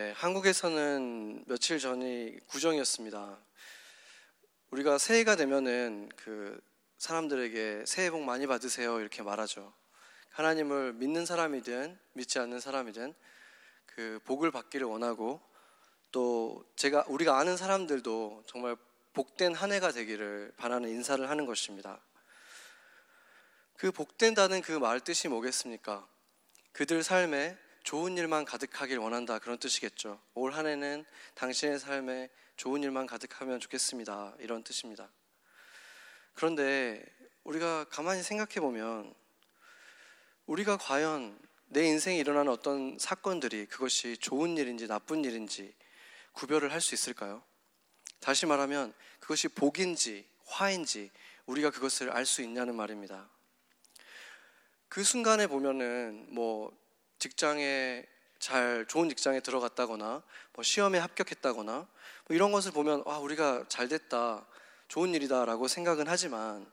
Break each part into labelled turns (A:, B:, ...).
A: 네, 한국에서는 며칠 전이 구정이었습니다. 우리가 새해가 되면은 그 사람들에게 새해 복 많이 받으세요 이렇게 말하죠. 하나님을 믿는 사람이든 믿지 않는 사람이든 그 복을 받기를 원하고 또 제가 우리가 아는 사람들도 정말 복된 한 해가 되기를 바라는 인사를 하는 것입니다. 그 복된다는 그 말 뜻이 뭐겠습니까? 그들 삶에 좋은 일만 가득하길 원한다 그런 뜻이겠죠. 올 한 해는 당신의 삶에 좋은 일만 가득하면 좋겠습니다. 이런 뜻입니다. 그런데 우리가 가만히 생각해 보면 우리가 과연 내 인생에 일어나는 어떤 사건들이 그것이 좋은 일인지 나쁜 일인지 구별을 할 수 있을까요? 다시 말하면 그것이 복인지 화인지 우리가 그것을 알 수 있냐는 말입니다. 그 순간에 보면은 뭐 직장에 잘 좋은 직장에 들어갔다거나 뭐 시험에 합격했다거나 뭐 이런 것을 보면 아 우리가 잘 됐다 좋은 일이다라고 생각은 하지만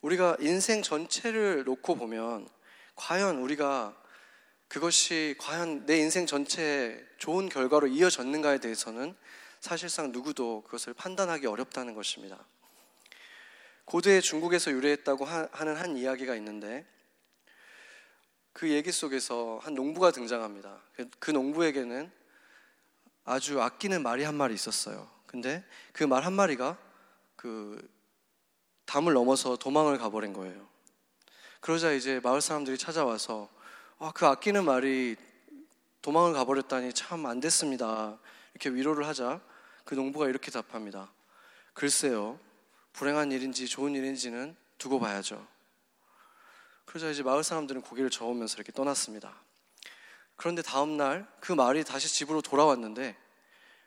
A: 우리가 인생 전체를 놓고 보면 과연 우리가 그것이 과연 내 인생 전체에 좋은 결과로 이어졌는가에 대해서는 사실상 누구도 그것을 판단하기 어렵다는 것입니다. 고대 중국에서 유래했다고 하는 한 이야기가 있는데 그 얘기 속에서 한 농부가 등장합니다. 그, 그 농부에게는 아주 아끼는 말이 한 마리 있었어요. 근데 그 말 한 마리가 그 담을 넘어서 도망을 가버린 거예요. 그러자 이제 마을 사람들이 찾아와서 아, 그 아끼는 말이 도망을 가버렸다니 참 안 됐습니다. 이렇게 위로를 하자 그 농부가 이렇게 답합니다. 글쎄요, 불행한 일인지 좋은 일인지는 두고 봐야죠. 그러자 이제 마을 사람들은 고개를 저으면서 이렇게 떠났습니다. 그런데 다음 날 그 말이 다시 집으로 돌아왔는데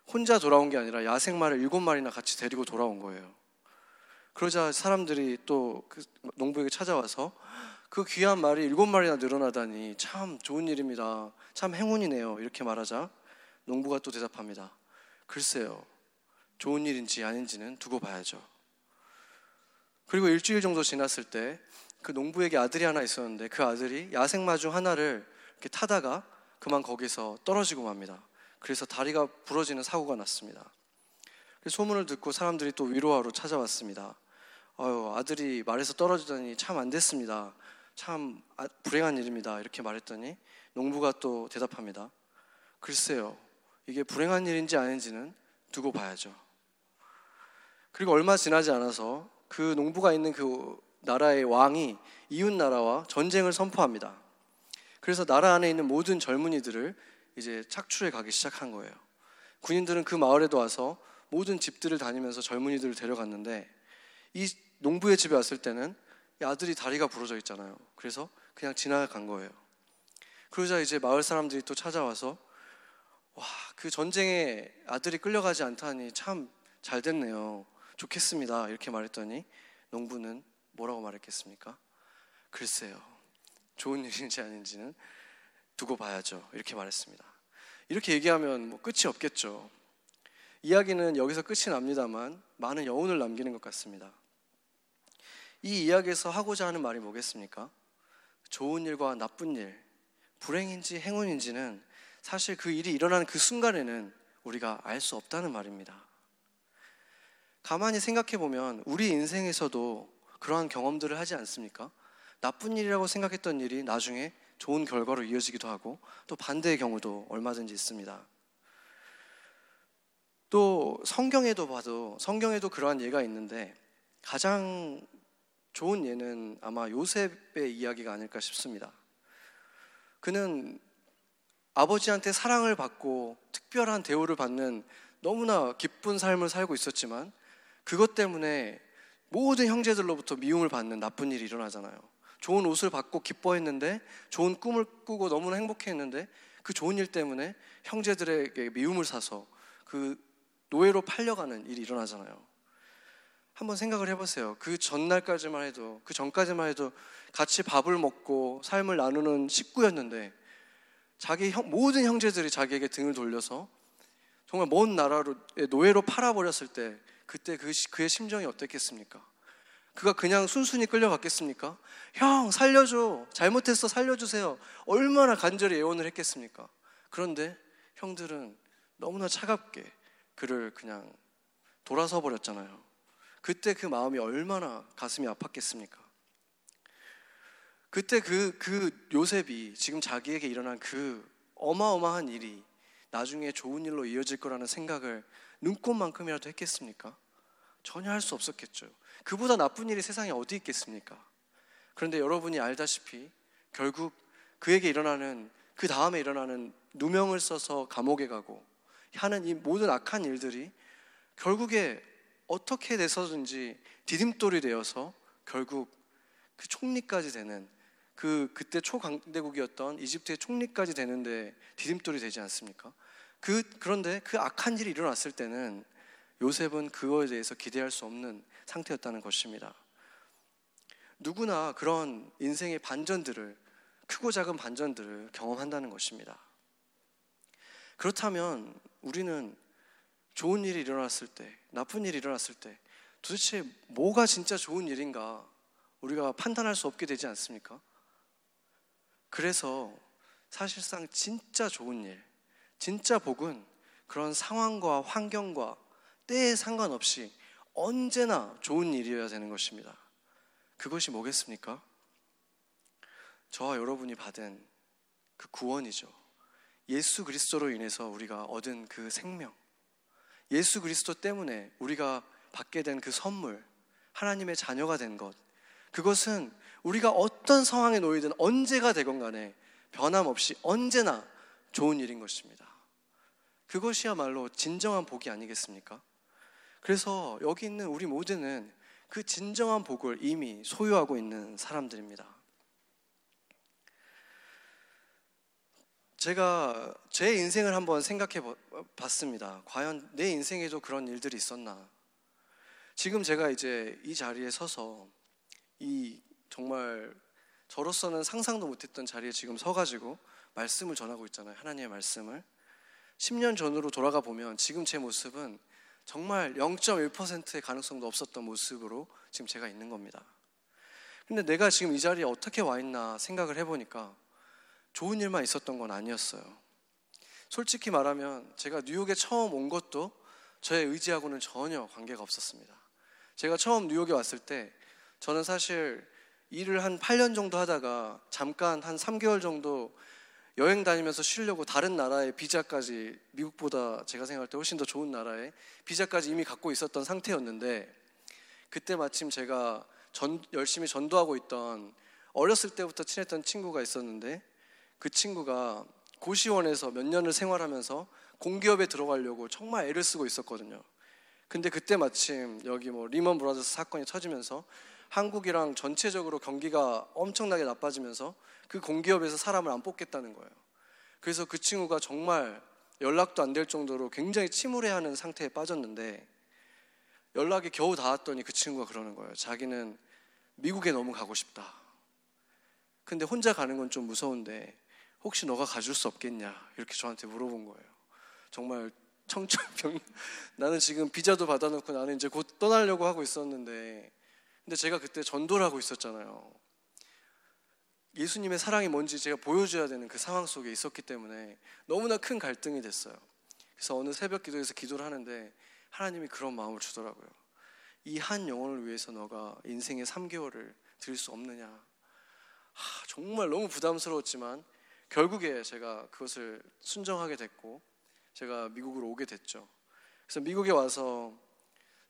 A: 혼자 돌아온 게 아니라 야생 말을 일곱 마리나 같이 데리고 돌아온 거예요. 그러자 사람들이 또 그 농부에게 찾아와서 그 귀한 말이 일곱 마리나 늘어나다니 참 좋은 일입니다. 참 행운이네요. 이렇게 말하자 농부가 또 대답합니다. 글쎄요. 좋은 일인지 아닌지는 두고 봐야죠. 그리고 일주일 정도 지났을 때 그 농부에게 아들이 하나 있었는데 그 아들이 야생마 중 하나를 이렇게 타다가 그만 거기서 떨어지고 맙니다. 그래서 다리가 부러지는 사고가 났습니다. 소문을 듣고 사람들이 또 위로하러 찾아왔습니다. 아유, 아들이 말에서 떨어지다니 참 안 됐습니다. 참 아, 불행한 일입니다. 이렇게 말했더니 농부가 또 대답합니다. 글쎄요, 이게 불행한 일인지 아닌지는 두고 봐야죠. 그리고 얼마 지나지 않아서 그 농부가 있는 그 나라의 왕이 이웃 나라와 전쟁을 선포합니다. 그래서 나라 안에 있는 모든 젊은이들을 이제 착출해 가기 시작한 거예요. 군인들은 그 마을에도 와서 모든 집들을 다니면서 젊은이들을 데려갔는데 이 농부의 집에 왔을 때는 아들이 다리가 부러져 있잖아요. 그래서 그냥 지나간 거예요. 그러자 이제 마을 사람들이 또 찾아와서 와, 그 전쟁에 아들이 끌려가지 않다니 참 잘 됐네요. 좋겠습니다. 이렇게 말했더니 농부는 뭐라고 말했겠습니까? 글쎄요. 좋은 일인지 아닌지는 두고 봐야죠. 이렇게 말했습니다. 이렇게 얘기하면 뭐 끝이 없겠죠. 이야기는 여기서 끝이 납니다만 많은 여운을 남기는 것 같습니다. 이 이야기에서 하고자 하는 말이 뭐겠습니까? 좋은 일과 나쁜 일, 불행인지 행운인지는 사실 그 일이 일어나는 그 순간에는 우리가 알 수 없다는 말입니다. 가만히 생각해 보면 우리 인생에서도 그러한 경험들을 하지 않습니까? 나쁜 일이라고 생각했던 일이 나중에 좋은 결과로 이어지기도 하고 또 반대의 경우도 얼마든지 있습니다. 또 성경에도 봐도 성경에도 그러한 예가 있는데 가장 좋은 예는 아마 요셉의 이야기가 아닐까 싶습니다. 그는 아버지한테 사랑을 받고 특별한 대우를 받는 너무나 기쁜 삶을 살고 있었지만 그것 때문에 모든 형제들로부터 미움을 받는 나쁜 일이 일어나잖아요. 좋은 옷을 받고 기뻐했는데 좋은 꿈을 꾸고 너무나 행복했는데 그 좋은 일 때문에 형제들에게 미움을 사서 그 노예로 팔려가는 일이 일어나잖아요. 한번 생각을 해보세요. 그 전날까지만 해도, 그 전까지만 해도 같이 밥을 먹고 삶을 나누는 식구였는데 자기 형, 모든 형제들이 자기에게 등을 돌려서 정말 먼 나라로 노예로 팔아버렸을 때 그때 그, 그의 심정이 어땠겠습니까? 그가 그냥 순순히 끌려갔겠습니까? 형, 살려줘. 잘못했어, 살려주세요. 얼마나 간절히 애원을 했겠습니까? 그런데 형들은 너무나 차갑게 그를 그냥 돌아서 버렸잖아요. 그때 그 마음이 얼마나 가슴이 아팠겠습니까? 그때 그, 그 요셉이 지금 자기에게 일어난 그 어마어마한 일이 나중에 좋은 일로 이어질 거라는 생각을 눈꽃만큼이라도 했겠습니까? 전혀 할 수 없었겠죠. 그보다 나쁜 일이 세상에 어디 있겠습니까? 그런데 여러분이 알다시피 결국 그에게 일어나는 그 다음에 일어나는 누명을 써서 감옥에 가고 하는 이 모든 악한 일들이 결국에 어떻게 돼서든지 디딤돌이 되어서 결국 그 총리까지 되는 그 그때 초강대국이었던 이집트의 총리까지 되는데 디딤돌이 되지 않습니까? 그 그런데 그 악한 일이 일어났을 때는 요셉은 그거에 대해서 기대할 수 없는 상태였다는 것입니다. 누구나 그런 인생의 반전들을 크고 작은 반전들을 경험한다는 것입니다. 그렇다면 우리는 좋은 일이 일어났을 때, 나쁜 일이 일어났을 때 도대체 뭐가 진짜 좋은 일인가 우리가 판단할 수 없게 되지 않습니까? 그래서 사실상 진짜 좋은 일, 진짜 복은 그런 상황과 환경과 때에 상관없이 언제나 좋은 일이어야 되는 것입니다. 그것이 뭐겠습니까? 저와 여러분이 받은 그 구원이죠. 예수 그리스도로 인해서 우리가 얻은 그 생명. 예수 그리스도 때문에 우리가 받게 된 그 선물. 하나님의 자녀가 된 것. 그것은 우리가 어떤 상황에 놓이든 언제가 되건 간에 변함없이 언제나 좋은 일인 것입니다. 그것이야말로 진정한 복이 아니겠습니까? 그래서 여기 있는 우리 모두는 그 진정한 복을 이미 소유하고 있는 사람들입니다. 제가 제 인생을 한번 생각해 봤습니다. 과연 내 인생에도 그런 일들이 있었나? 지금 제가 이제 이 자리에 서서 이 정말 저로서는 상상도 못했던 자리에 지금 서가지고 말씀을 전하고 있잖아요. 하나님의 말씀을. 10년 전으로 돌아가 보면 지금 제 모습은 정말 0.1%의 가능성도 없었던 모습으로 지금 제가 있는 겁니다. 근데 내가 지금 이 자리에 어떻게 와 있나 생각을 해보니까 좋은 일만 있었던 건 아니었어요. 솔직히 말하면 제가 뉴욕에 처음 온 것도 저의 의지하고는 전혀 관계가 없었습니다. 제가 처음 뉴욕에 왔을 때 저는 사실 일을 한 8년 정도 하다가 잠깐 한 3개월 정도 여행 다니면서 쉬려고 다른 나라의 비자까지 미국보다 제가 생각할 때 훨씬 더 좋은 나라에 비자까지 이미 갖고 있었던 상태였는데 그때 마침 제가 전, 열심히 전도하고 있던 어렸을 때부터 친했던 친구가 있었는데 그 친구가 고시원에서 몇 년을 생활하면서 공기업에 들어가려고 정말 애를 쓰고 있었거든요. 근데 그때 마침 여기 뭐 리먼 브라더스 사건이 터지면서 한국이랑 전체적으로 경기가 엄청나게 나빠지면서 그 공기업에서 사람을 안 뽑겠다는 거예요. 그래서 그 친구가 정말 연락도 안 될 정도로 굉장히 침울해하는 상태에 빠졌는데 연락이 겨우 닿았더니 그 친구가 그러는 거예요. 자기는 미국에 너무 가고 싶다. 근데 혼자 가는 건 좀 무서운데 혹시 너가 가줄 수 없겠냐 이렇게 저한테 물어본 거예요. 정말 청천벽 나는 지금 비자도 받아놓고 나는 이제 곧 떠나려고 하고 있었는데 근데 제가 그때 전도를 하고 있었잖아요. 예수님의 사랑이 뭔지 제가 보여줘야 되는 그 상황 속에 있었기 때문에 너무나 큰 갈등이 됐어요. 그래서 어느 새벽 기도에서 기도를 하는데 하나님이 그런 마음을 주더라고요. 이 한 영혼을 위해서 너가 인생의 3개월을 드릴 수 없느냐. 하, 정말 너무 부담스러웠지만 결국에 제가 그것을 순정하게 됐고 제가 미국으로 오게 됐죠. 그래서 미국에 와서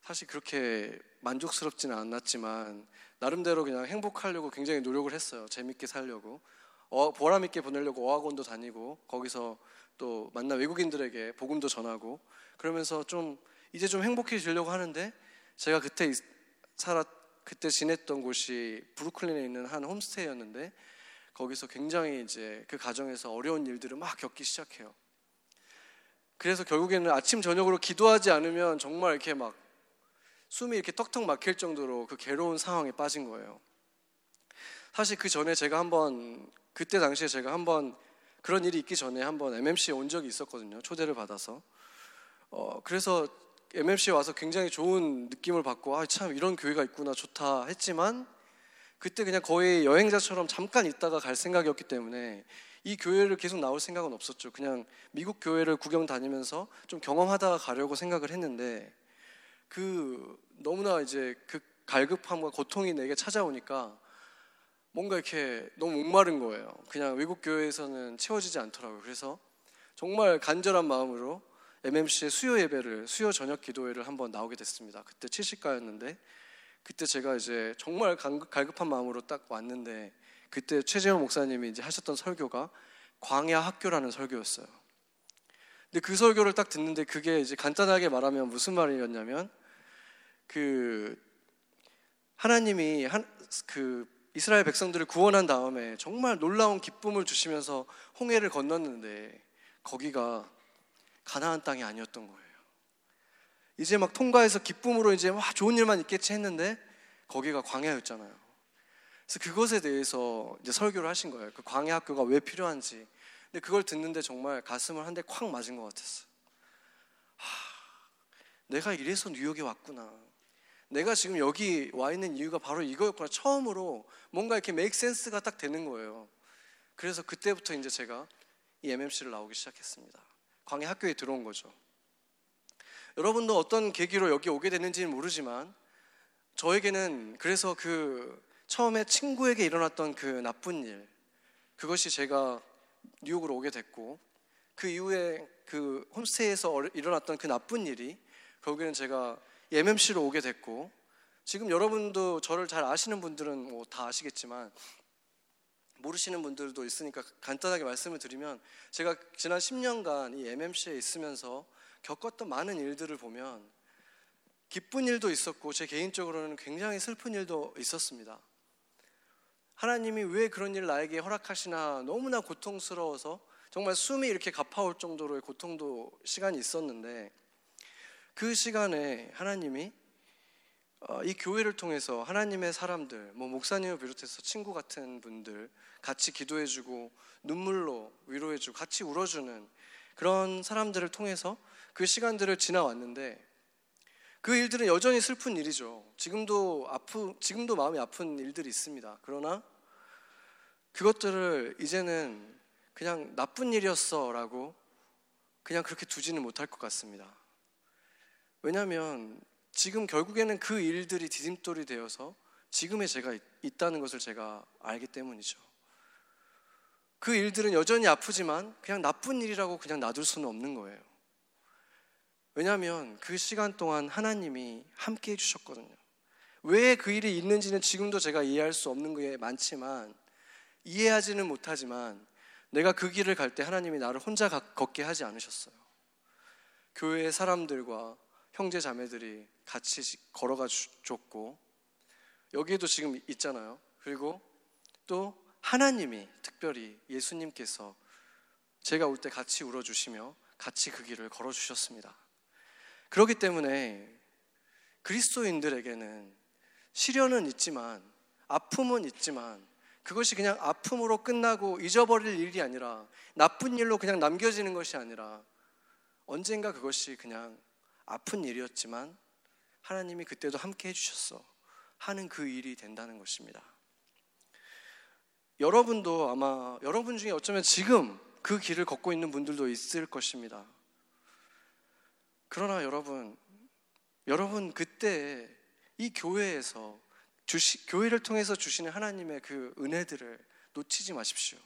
A: 사실 그렇게 만족스럽지는 않았지만 나름대로 그냥 행복하려고 굉장히 노력을 했어요. 재밌게 살려고 어, 보람 있게 보내려고 어학원도 다니고 거기서 또 만난 외국인들에게 복음도 전하고 그러면서 좀 이제 좀 행복해지려고 하는데 제가 그때 살았 그때 지냈던 곳이 브루클린에 있는 한 홈스테이였는데 거기서 굉장히 이제 그 가정에서 어려운 일들을 막 겪기 시작해요. 그래서 결국에는 아침 저녁으로 기도하지 않으면 정말 이렇게 막 숨이 이렇게 턱턱 막힐 정도로 그 괴로운 상황에 빠진 거예요. 사실 그 전에 제가 한번 그때 당시에 제가 한번 그런 일이 있기 전에 한번 MMC에 온 적이 있었거든요. 초대를 받아서. 어, 그래서 MMC에 와서 굉장히 좋은 느낌을 받고 아, 참 이런 교회가 있구나 좋다 했지만 그때 그냥 거의 여행자처럼 잠깐 있다가 갈 생각이었기 때문에 이 교회를 계속 나올 생각은 없었죠. 그냥 미국 교회를 구경 다니면서 좀 경험하다가 가려고 생각을 했는데 그 너무나 이제 그 갈급함과 고통이 내게 찾아오니까 뭔가 이렇게 너무 목마른 거예요. 그냥 외국 교회에서는 채워지지 않더라고요. 그래서 정말 간절한 마음으로 MMC의 수요 예배를 수요 저녁 기도회를 한번 나오게 됐습니다. 그때 70가였는데 그때 제가 이제 정말 갈급한 마음으로 딱 왔는데 그때 최재형 목사님이 이제 하셨던 설교가 광야 학교라는 설교였어요. 근데 그 설교를 딱 듣는데 그게 이제 간단하게 말하면 무슨 말이었냐면 그 하나님이 한, 그 이스라엘 백성들을 구원한 다음에 정말 놀라운 기쁨을 주시면서 홍해를 건넜는데 거기가 가나안 땅이 아니었던 거예요. 이제 막 통과해서 기쁨으로 이제 와 좋은 일만 있겠지 했는데 거기가 광야였잖아요. 그래서 그것에 대해서 이제 설교를 하신 거예요. 그 광야 학교가 왜 필요한지. 근데 그걸 듣는데 정말 가슴을 한 대 콱 맞은 것 같았어. 하, 내가 이래서 뉴욕에 왔구나. 내가 지금 여기 와 있는 이유가 바로 이거였구나. 처음으로 뭔가 이렇게 메이크 센스가 딱 되는 거예요. 그래서 그때부터 이제 제가 이 MMC를 나오기 시작했습니다. 광야 학교에 들어온 거죠. 여러분도 어떤 계기로 여기 오게 됐는지는 모르지만 저에게는 그래서 그 처음에 친구에게 일어났던 그 나쁜 일, 그것이 제가 뉴욕으로 오게 됐고, 그 이후에 그 홈스테이에서 일어났던 그 나쁜 일이 결국에는 제가 MMC로 오게 됐고, 지금 여러분도 저를 잘 아시는 분들은 뭐 다 아시겠지만, 모르시는 분들도 있으니까 간단하게 말씀을 드리면, 제가 지난 10년간 이 MMC에 있으면서 겪었던 많은 일들을 보면, 기쁜 일도 있었고, 제 개인적으로는 굉장히 슬픈 일도 있었습니다. 하나님이 왜 그런 일을 나에게 허락하시나 너무나 고통스러워서 정말 숨이 이렇게 가파올 정도로의 고통도 시간이 있었는데 그 시간에 하나님이 어, 이 교회를 통해서 하나님의 사람들, 뭐 목사님을 비롯해서 친구 같은 분들 같이 기도해주고 눈물로 위로해주고 같이 울어주는 그런 사람들을 통해서 그 시간들을 지나왔는데 그 일들은 여전히 슬픈 일이죠. 지금도 아프, 지금도 마음이 아픈 일들이 있습니다. 그러나 그것들을 이제는 그냥 나쁜 일이었어라고 그냥 그렇게 두지는 못할 것 같습니다. 왜냐하면 지금 결국에는 그 일들이 디딤돌이 되어서 지금의 제가 있다는 것을 제가 알기 때문이죠. 그 일들은 여전히 아프지만 그냥 나쁜 일이라고 그냥 놔둘 수는 없는 거예요. 왜냐하면 그 시간 동안 하나님이 함께 해주셨거든요. 왜 그 일이 있는지는 지금도 제가 이해할 수 없는 게 많지만 이해하지는 못하지만 내가 그 길을 갈 때 하나님이 나를 혼자 걷게 하지 않으셨어요. 교회의 사람들과 형제 자매들이 같이 걸어가 줬고 여기에도 지금 있잖아요. 그리고 또 하나님이 특별히 예수님께서 제가 올 때 같이 울어주시며 같이 그 길을 걸어주셨습니다. 그렇기 때문에 그리스도인들에게는 시련은 있지만 아픔은 있지만 그것이 그냥 아픔으로 끝나고 잊어버릴 일이 아니라 나쁜 일로 그냥 남겨지는 것이 아니라 언젠가 그것이 그냥 아픈 일이었지만 하나님이 그때도 함께 해주셨어 하는 그 일이 된다는 것입니다. 여러분도 아마 여러분 중에 어쩌면 지금 그 길을 걷고 있는 분들도 있을 것입니다. 그러나 여러분, 여러분 그때 이 교회에서 주시, 교회를 통해서 주시는 하나님의 그 은혜들을 놓치지 마십시오.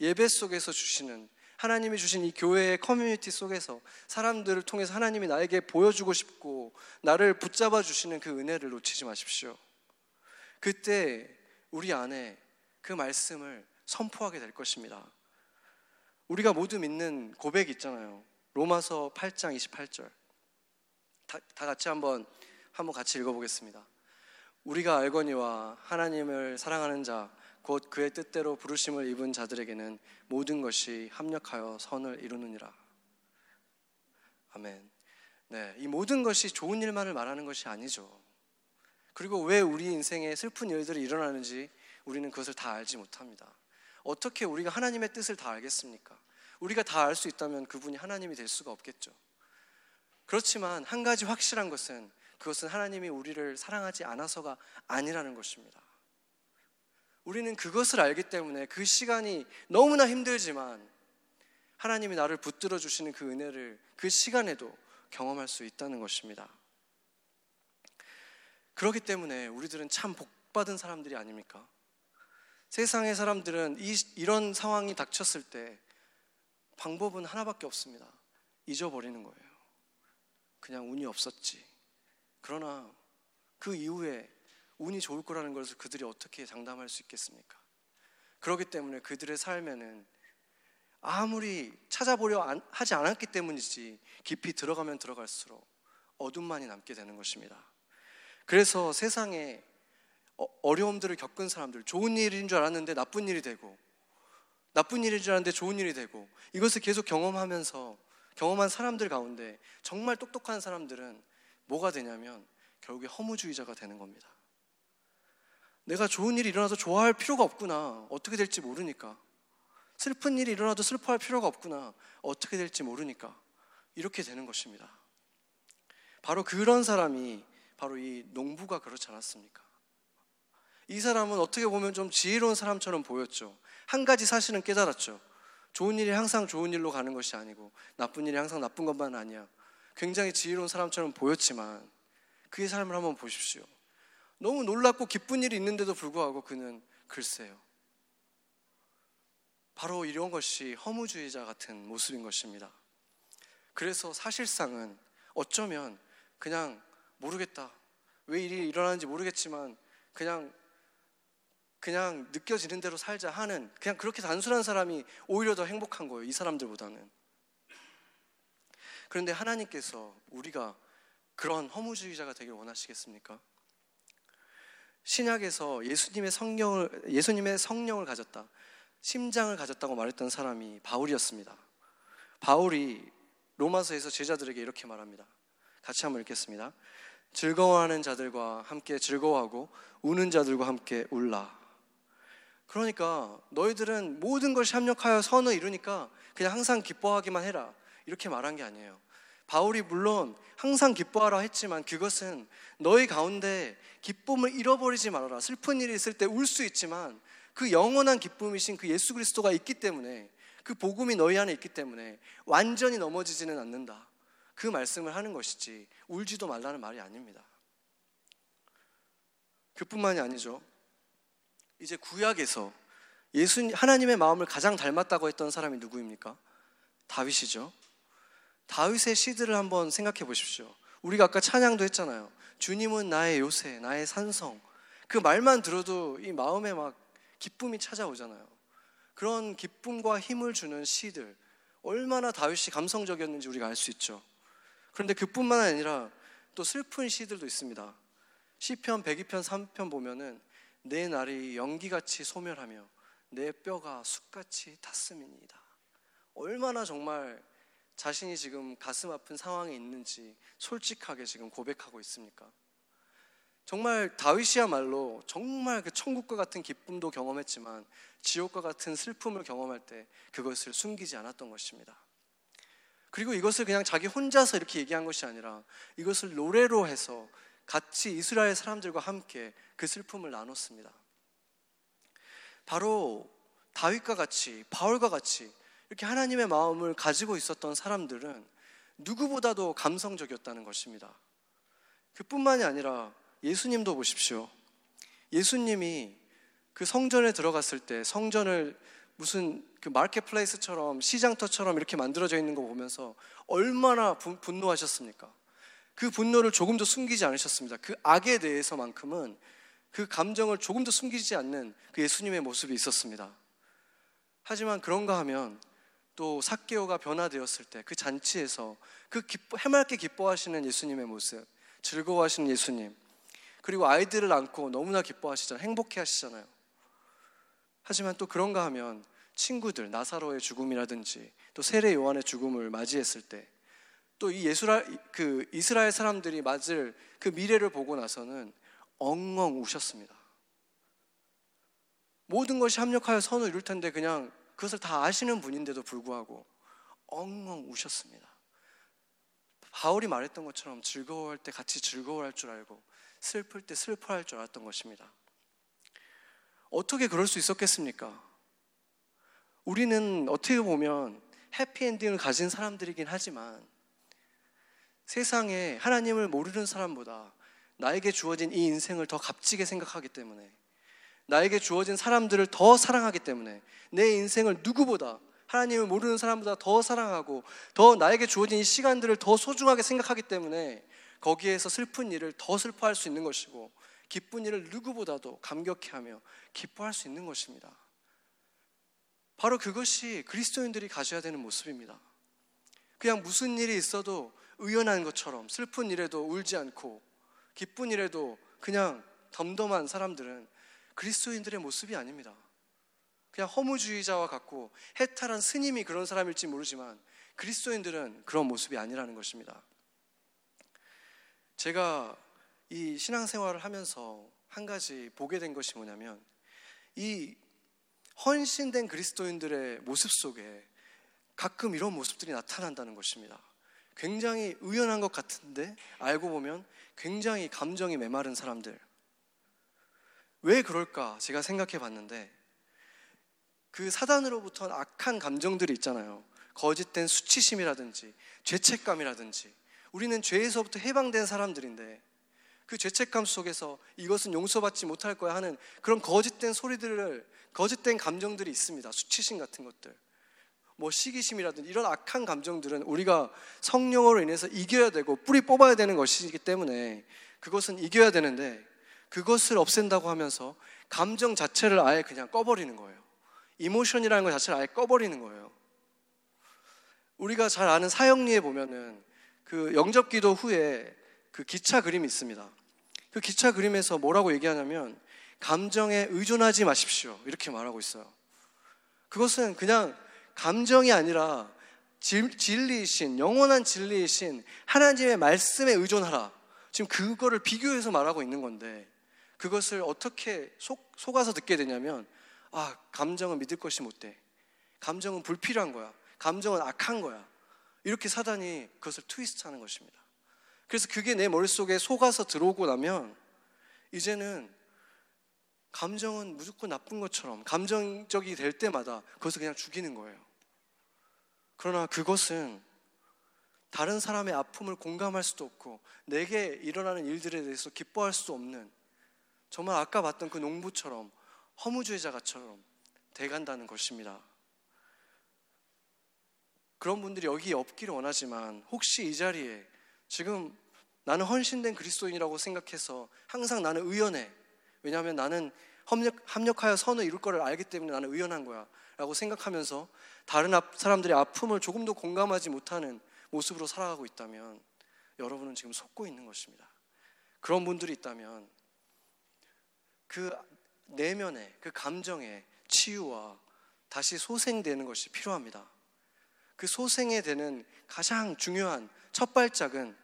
A: 예배 속에서 주시는 하나님이 주신 이 교회의 커뮤니티 속에서 사람들을 통해서 하나님이 나에게 보여주고 싶고 나를 붙잡아 주시는 그 은혜를 놓치지 마십시오. 그때 우리 안에 그 말씀을 선포하게 될 것입니다. 우리가 모두 믿는 고백이 있잖아요. 로마서 8장 28절. 다, 다 같이 한번 한번 같이 읽어보겠습니다. 우리가 알거니와 하나님을 사랑하는 자, 곧 그의 뜻대로 부르심을 입은 자들에게는 모든 것이 합력하여 선을 이루느니라. 아멘. 네, 이 모든 것이 좋은 일만을 말하는 것이 아니죠. 그리고 왜 우리 인생에 슬픈 일들이 일어나는지 우리는 그것을 다 알지 못합니다. 어떻게 우리가 하나님의 뜻을 다 알겠습니까? 우리가 다 알 수 있다면 그분이 하나님이 될 수가 없겠죠. 그렇지만 한 가지 확실한 것은 그것은 하나님이 우리를 사랑하지 않아서가 아니라는 것입니다. 우리는 그것을 알기 때문에 그 시간이 너무나 힘들지만 하나님이 나를 붙들어 주시는 그 은혜를 그 시간에도 경험할 수 있다는 것입니다. 그렇기 때문에 우리들은 참 복받은 사람들이 아닙니까? 세상의 사람들은 이, 이런 상황이 닥쳤을 때 방법은 하나밖에 없습니다. 잊어버리는 거예요. 그냥 운이 없었지. 그러나 그 이후에 운이 좋을 거라는 것을 그들이 어떻게 장담할 수 있겠습니까? 그렇기 때문에 그들의 삶에는 아무리 찾아보려 하지 않았기 때문이지 깊이 들어가면 들어갈수록 어둠만이 남게 되는 것입니다. 그래서 세상에 어, 어려움들을 겪은 사람들, 좋은 일인 줄 알았는데 나쁜 일이 되고, 나쁜 일인 줄 알았는데 좋은 일이 되고, 이것을 계속 경험하면서 경험한 사람들 가운데 정말 똑똑한 사람들은 뭐가 되냐면 결국에 허무주의자가 되는 겁니다. 내가 좋은 일이 일어나서 좋아할 필요가 없구나. 어떻게 될지 모르니까. 슬픈 일이 일어나도 슬퍼할 필요가 없구나. 어떻게 될지 모르니까. 이렇게 되는 것입니다. 바로 그런 사람이 바로 이 농부가 그렇지 않았습니까? 이 사람은 어떻게 보면 좀 지혜로운 사람처럼 보였죠. 한 가지 사실은 깨달았죠. 좋은 일이 항상 좋은 일로 가는 것이 아니고 나쁜 일이 항상 나쁜 것만 아니야. 굉장히 지혜로운 사람처럼 보였지만 그의 삶을 한번 보십시오. 너무 놀랍고 기쁜 일이 있는데도 불구하고 그는 글쎄요. 바로 이런 것이 허무주의자 같은 모습인 것입니다. 그래서 사실상은 어쩌면 그냥 모르겠다. 왜 일이 일어나는지 모르겠지만 그냥 그냥 느껴지는 대로 살자 하는 그냥 그렇게 단순한 사람이 오히려 더 행복한 거예요. 이 사람들보다는. 그런데 하나님께서 우리가 그런 허무주의자가 되길 원하시겠습니까? 신약에서 예수님의 성령을 예수님의 성령을 가졌다. 심장을 가졌다고 말했던 사람이 바울이었습니다. 바울이 로마서에서 제자들에게 이렇게 말합니다. 같이 한번 읽겠습니다. 즐거워하는 자들과 함께 즐거워하고 우는 자들과 함께 울라. 그러니까 너희들은 모든 것이 합력하여 선을 이루니까 그냥 항상 기뻐하기만 해라. 이렇게 말한 게 아니에요. 바울이 물론 항상 기뻐하라 했지만 그것은 너희 가운데 기쁨을 잃어버리지 말아라. 슬픈 일이 있을 때 울 수 있지만 그 영원한 기쁨이신 그 예수 그리스도가 있기 때문에 그 복음이 너희 안에 있기 때문에 완전히 넘어지지는 않는다. 그 말씀을 하는 것이지 울지도 말라는 말이 아닙니다. 그뿐만이 아니죠. 이제 구약에서 예수 하나님의 마음을 가장 닮았다고 했던 사람이 누구입니까? 다윗이죠. 다윗의 시들을 한번 생각해 보십시오. 우리가 아까 찬양도 했잖아요. 주님은 나의 요새, 나의 산성. 그 말만 들어도 이 마음에 막 기쁨이 찾아오잖아요. 그런 기쁨과 힘을 주는 시들. 얼마나 다윗이 감성적이었는지 우리가 알 수 있죠. 그런데 그뿐만 아니라 또 슬픈 시들도 있습니다. 시편 102편 3편 보면은 내 날이 연기같이 소멸하며 내 뼈가 숯같이 탔음이니이다. 얼마나 정말 자신이 지금 가슴 아픈 상황에 있는지 솔직하게 지금 고백하고 있습니까? 정말 다윗이야말로 정말 그 천국과 같은 기쁨도 경험했지만 지옥과 같은 슬픔을 경험할 때 그것을 숨기지 않았던 것입니다. 그리고 이것을 그냥 자기 혼자서 이렇게 얘기한 것이 아니라 이것을 노래로 해서 같이 이스라엘 사람들과 함께 그 슬픔을 나눴습니다. 바로 다윗과 같이 바울과 같이 이렇게 하나님의 마음을 가지고 있었던 사람들은 누구보다도 감성적이었다는 것입니다. 그뿐만이 아니라 예수님도 보십시오. 예수님이 그 성전에 들어갔을 때 성전을 무슨 그 마켓플레이스처럼 시장터처럼 이렇게 만들어져 있는 거 보면서 얼마나 분, 분노하셨습니까? 그 분노를 조금도 숨기지 않으셨습니다. 그 악에 대해서만큼은 그 감정을 조금도 숨기지 않는 그 예수님의 모습이 있었습니다. 하지만 그런가 하면 또 사케오가 변화되었을 때 그 잔치에서 그 기뻐, 해맑게 기뻐하시는 예수님의 모습, 즐거워하시는 예수님, 그리고 아이들을 안고 너무나 기뻐하시잖아요. 행복해 하시잖아요. 하지만 또 그런가 하면 친구들, 나사로의 죽음이라든지 또 세례 요한의 죽음을 맞이했을 때 또 이 예수라 그 이스라엘 사람들이 맞을 그 미래를 보고 나서는 엉엉 우셨습니다. 모든 것이 합력하여 선을 이룰 텐데 그냥 그것을 다 아시는 분인데도 불구하고 엉엉 우셨습니다. 바울이 말했던 것처럼 즐거워할 때 같이 즐거워할 줄 알고 슬플 때 슬퍼할 줄 알았던 것입니다. 어떻게 그럴 수 있었겠습니까? 우리는 어떻게 보면 해피엔딩을 가진 사람들이긴 하지만 세상에 하나님을 모르는 사람보다 나에게 주어진 이 인생을 더 값지게 생각하기 때문에 나에게 주어진 사람들을 더 사랑하기 때문에 내 인생을 누구보다 하나님을 모르는 사람보다 더 사랑하고 더 나에게 주어진 이 시간들을 더 소중하게 생각하기 때문에 거기에서 슬픈 일을 더 슬퍼할 수 있는 것이고 기쁜 일을 누구보다도 감격해하며 기뻐할 수 있는 것입니다. 바로 그것이 그리스도인들이 가져야 되는 모습입니다. 그냥 무슨 일이 있어도 의연한 것처럼 슬픈 일에도 울지 않고 기쁜 일에도 그냥 덤덤한 사람들은 그리스도인들의 모습이 아닙니다. 그냥 허무주의자와 같고 해탈한 스님이 그런 사람일지 모르지만 그리스도인들은 그런 모습이 아니라는 것입니다. 제가 이 신앙생활을 하면서 한 가지 보게 된 것이 뭐냐면 이 헌신된 그리스도인들의 모습 속에 가끔 이런 모습들이 나타난다는 것입니다. 굉장히 의연한 것 같은데 알고 보면 굉장히 감정이 메마른 사람들. 왜 그럴까 제가 생각해 봤는데 그 사단으로부터 악한 감정들이 있잖아요. 거짓된 수치심이라든지 죄책감이라든지 우리는 죄에서부터 해방된 사람들인데 그 죄책감 속에서 이것은 용서받지 못할 거야 하는 그런 거짓된 소리들을 거짓된 감정들이 있습니다. 수치심 같은 것들. 뭐 시기심이라든지 이런 악한 감정들은 우리가 성령으로 인해서 이겨야 되고 뿌리 뽑아야 되는 것이기 때문에 그것은 이겨야 되는데 그것을 없앤다고 하면서 감정 자체를 아예 그냥 꺼버리는 거예요. 이모션이라는 것 자체를 아예 꺼버리는 거예요. 우리가 잘 아는 사형리에 보면은 그 영접 기도 후에 그 기차 그림이 있습니다. 그 기차 그림에서 뭐라고 얘기하냐면 감정에 의존하지 마십시오. 이렇게 말하고 있어요. 그것은 그냥 감정이 아니라 진리이신, 영원한 진리이신 하나님의 말씀에 의존하라. 지금 그거를 비교해서 말하고 있는 건데 그것을 어떻게 속, 속아서 듣게 되냐면 아, 감정은 믿을 것이 못 돼. 감정은 불필요한 거야. 감정은 악한 거야. 이렇게 사단이 그것을 트위스트 하는 것입니다. 그래서 그게 내 머릿속에 속아서 들어오고 나면 이제는 감정은 무조건 나쁜 것처럼 감정적이 될 때마다 그것을 그냥 죽이는 거예요. 그러나 그것은 다른 사람의 아픔을 공감할 수도 없고 내게 일어나는 일들에 대해서 기뻐할 수도 없는 정말 아까 봤던 그 농부처럼 허무주의자가처럼 돼간다는 것입니다. 그런 분들이 여기 없기를 원하지만 혹시 이 자리에 지금 나는 헌신된 그리스도인이라고 생각해서 항상 나는 의연해. 왜냐하면 나는 합력, 합력하여 선을 이룰 거를 알기 때문에 나는 의연한 거야. 라고 생각하면서 다른 사람들의 아픔을 조금도 공감하지 못하는 모습으로 살아가고 있다면 여러분은 지금 속고 있는 것입니다. 그런 분들이 있다면 그 내면의 그 감정의 치유와 다시 소생되는 것이 필요합니다. 그 소생에 되는 가장 중요한 첫 발짝은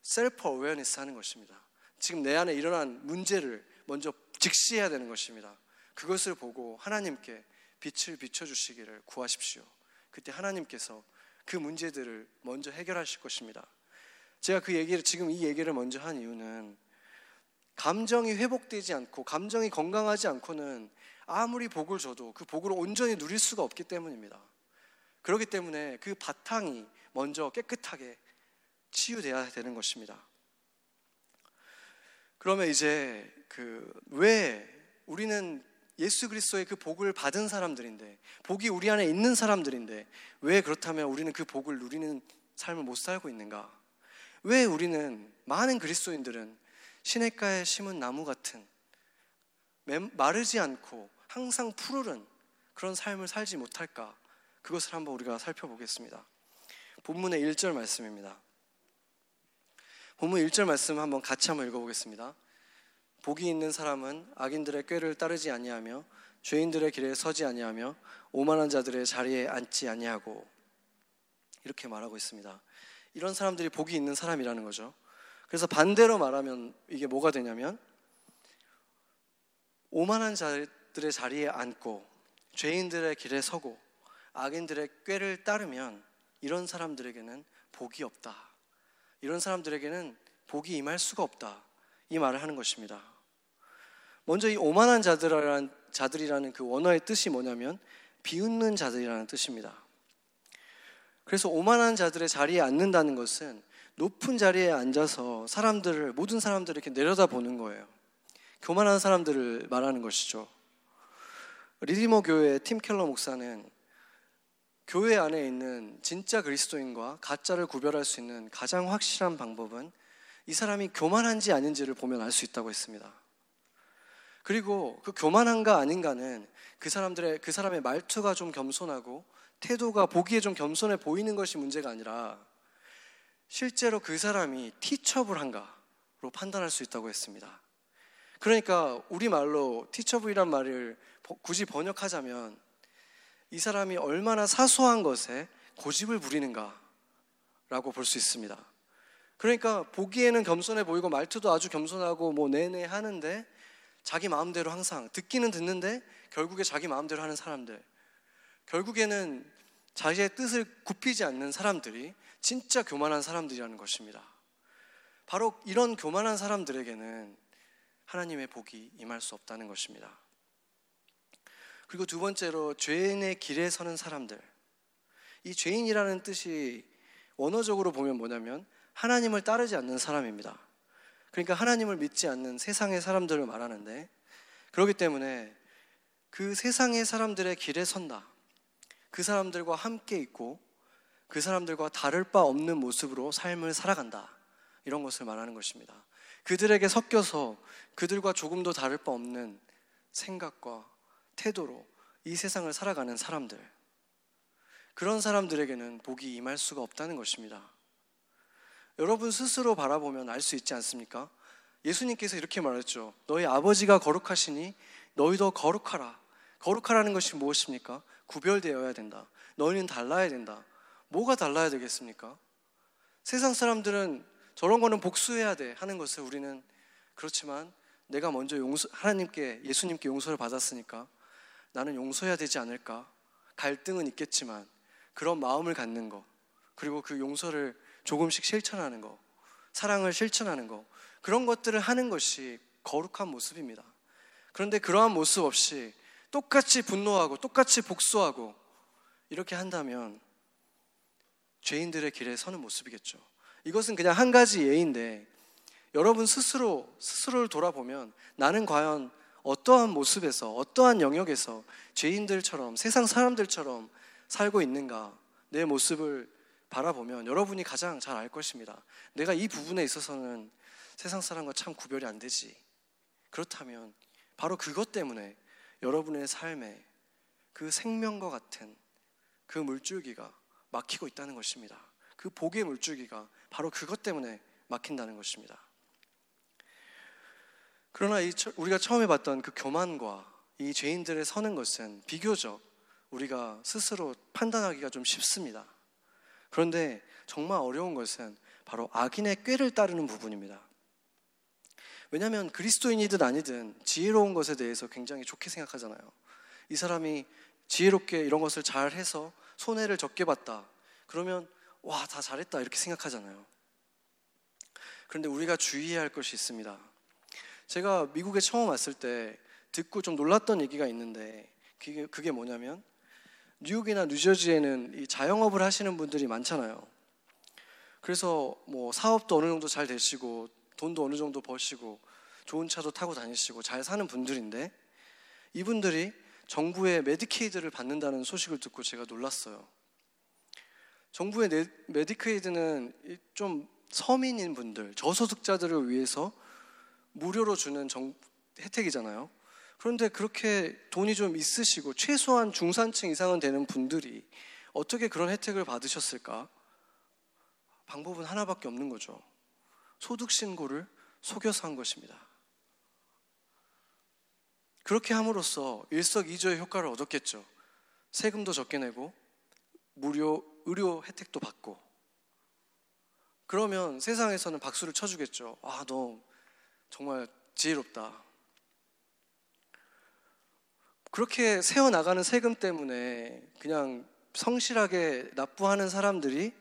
A: 셀프 어웨어니스 하는 것입니다. 지금 내 안에 일어난 문제를 먼저 직시해야 되는 것입니다. 그것을 보고 하나님께 빛을 비춰 주시기를 구하십시오. 그때 하나님께서 그 문제들을 먼저 해결하실 것입니다. 제가 그 얘기를 지금 이 얘기를 먼저 한 이유는 감정이 회복되지 않고 감정이 건강하지 않고는 아무리 복을 줘도 그 복을 온전히 누릴 수가 없기 때문입니다. 그렇기 때문에 그 바탕이 먼저 깨끗하게 치유돼야 되는 것입니다. 그러면 이제 그 왜 우리는 예수 그리스도의 그 복을 받은 사람들인데 복이 우리 안에 있는 사람들인데 왜 그렇다면 우리는 그 복을 누리는 삶을 못 살고 있는가? 왜 우리는 많은 그리스도인들은 시냇가에 심은 나무 같은 마르지 않고 항상 푸르른 그런 삶을 살지 못할까? 그것을 한번 우리가 살펴보겠습니다. 본문의 1절 말씀입니다. 본문 1절 말씀 한번 같이 한번 읽어보겠습니다. 복이 있는 사람은 악인들의 꾀를 따르지 아니하며 죄인들의 길에 서지 아니하며 오만한 자들의 자리에 앉지 아니하고 이렇게 말하고 있습니다. 이런 사람들이 복이 있는 사람이라는 거죠. 그래서 반대로 말하면 이게 뭐가 되냐면 오만한 자들의 자리에 앉고 죄인들의 길에 서고 악인들의 꾀를 따르면 이런 사람들에게는 복이 없다. 이런 사람들에게는 복이 임할 수가 없다. 이 말을 하는 것입니다. 먼저 이 오만한 자들이라는 자들이라는 그 원어의 뜻이 뭐냐면 비웃는 자들이라는 뜻입니다. 그래서 오만한 자들의 자리에 앉는다는 것은 높은 자리에 앉아서 사람들을 모든 사람들을 이렇게 내려다 보는 거예요. 교만한 사람들을 말하는 것이죠. 리디머 교회 팀 켈러 목사는 교회 안에 있는 진짜 그리스도인과 가짜를 구별할 수 있는 가장 확실한 방법은 이 사람이 교만한지 아닌지를 보면 알 수 있다고 했습니다. 그리고 그 교만한가 아닌가는 그 사람들의 그 사람의 말투가 좀 겸손하고 태도가 보기에 좀 겸손해 보이는 것이 문제가 아니라 실제로 그 사람이 티처블 한가로 판단할 수 있다고 했습니다. 그러니까 우리 말로 티처블이란 말을 굳이 번역하자면 이 사람이 얼마나 사소한 것에 고집을 부리는가라고 볼 수 있습니다. 그러니까 보기에는 겸손해 보이고 말투도 아주 겸손하고 뭐 내내 하는데 자기 마음대로 항상 듣기는 듣는데 결국에 자기 마음대로 하는 사람들 결국에는 자기의 뜻을 굽히지 않는 사람들이 진짜 교만한 사람들이라는 것입니다. 바로 이런 교만한 사람들에게는 하나님의 복이 임할 수 없다는 것입니다. 그리고 두 번째로 죄인의 길에 서는 사람들. 이 죄인이라는 뜻이 원어적으로 보면 뭐냐면 하나님을 따르지 않는 사람입니다. 그러니까 하나님을 믿지 않는 세상의 사람들을 말하는데 그렇기 때문에 그 세상의 사람들의 길에 선다. 그 사람들과 함께 있고 그 사람들과 다를 바 없는 모습으로 삶을 살아간다. 이런 것을 말하는 것입니다. 그들에게 섞여서 그들과 조금도 다를 바 없는 생각과 태도로 이 세상을 살아가는 사람들. 그런 사람들에게는 복이 임할 수가 없다는 것입니다. 여러분 스스로 바라보면 알 수 있지 않습니까? 예수님께서 이렇게 말했죠. 너희 아버지가 거룩하시니 너희도 거룩하라. 거룩하라는 것이 무엇입니까? 구별되어야 된다. 너희는 달라야 된다. 뭐가 달라야 되겠습니까? 세상 사람들은 저런 거는 복수해야 돼 하는 것을 우리는 그렇지만 내가 먼저 용서, 하나님께, 예수님께 용서를 받았으니까 나는 용서해야 되지 않을까? 갈등은 있겠지만 그런 마음을 갖는 것, 그리고 그 용서를 조금씩 실천하는 것, 사랑을 실천하는 것, 그런 것들을 하는 것이 거룩한 모습입니다. 그런데 그러한 모습 없이 똑같이 분노하고 똑같이 복수하고 이렇게 한다면 죄인들의 길에 서는 모습이겠죠. 이것은 그냥 한 가지 예인데 여러분 스스로 스스로를 돌아보면 나는 과연 어떠한 모습에서 어떠한 영역에서 죄인들처럼 세상 사람들처럼 살고 있는가 내 모습을 바라보면 여러분이 가장 잘 알 것입니다. 내가 이 부분에 있어서는 세상 사람과 참 구별이 안 되지. 그렇다면 바로 그것 때문에 여러분의 삶에 그 생명과 같은 그 물줄기가 막히고 있다는 것입니다. 그 복의 물줄기가 바로 그것 때문에 막힌다는 것입니다. 그러나 이, 우리가 처음에 봤던 그 교만과 이 죄인들의 서는 것은 비교적 우리가 스스로 판단하기가 좀 쉽습니다. 그런데 정말 어려운 것은 바로 악인의 꾀를 따르는 부분입니다. 왜냐하면 그리스도인이든 아니든 지혜로운 것에 대해서 굉장히 좋게 생각하잖아요. 이 사람이 지혜롭게 이런 것을 잘 해서 손해를 적게 봤다. 그러면 와, 다 잘했다. 이렇게 생각하잖아요. 그런데 우리가 주의해야 할 것이 있습니다. 제가 미국에 처음 왔을 때 듣고 좀 놀랐던 얘기가 있는데 그게, 그게 뭐냐면 뉴욕이나 뉴저지에는 이 자영업을 하시는 분들이 많잖아요. 그래서 뭐 사업도 어느 정도 잘 되시고 돈도 어느 정도 버시고 좋은 차도 타고 다니시고 잘 사는 분들인데 이분들이 정부의 Medicaid를 받는다는 소식을 듣고 제가 놀랐어요. 정부의 Medicaid는 좀 서민인 분들, 저소득자들을 위해서 무료로 주는 정, 혜택이잖아요. 그런데 그렇게 돈이 좀 있으시고 최소한 중산층 이상은 되는 분들이 어떻게 그런 혜택을 받으셨을까? 방법은 하나밖에 없는 거죠. 소득 신고를 속여서 한 것입니다. 그렇게 함으로써 일석이조의 효과를 얻었겠죠. 세금도 적게 내고 무료 의료 혜택도 받고 그러면 세상에서는 박수를 쳐주겠죠. 아, 너 정말 지혜롭다. 그렇게 세워나가는 세금 때문에 그냥 성실하게 납부하는 사람들이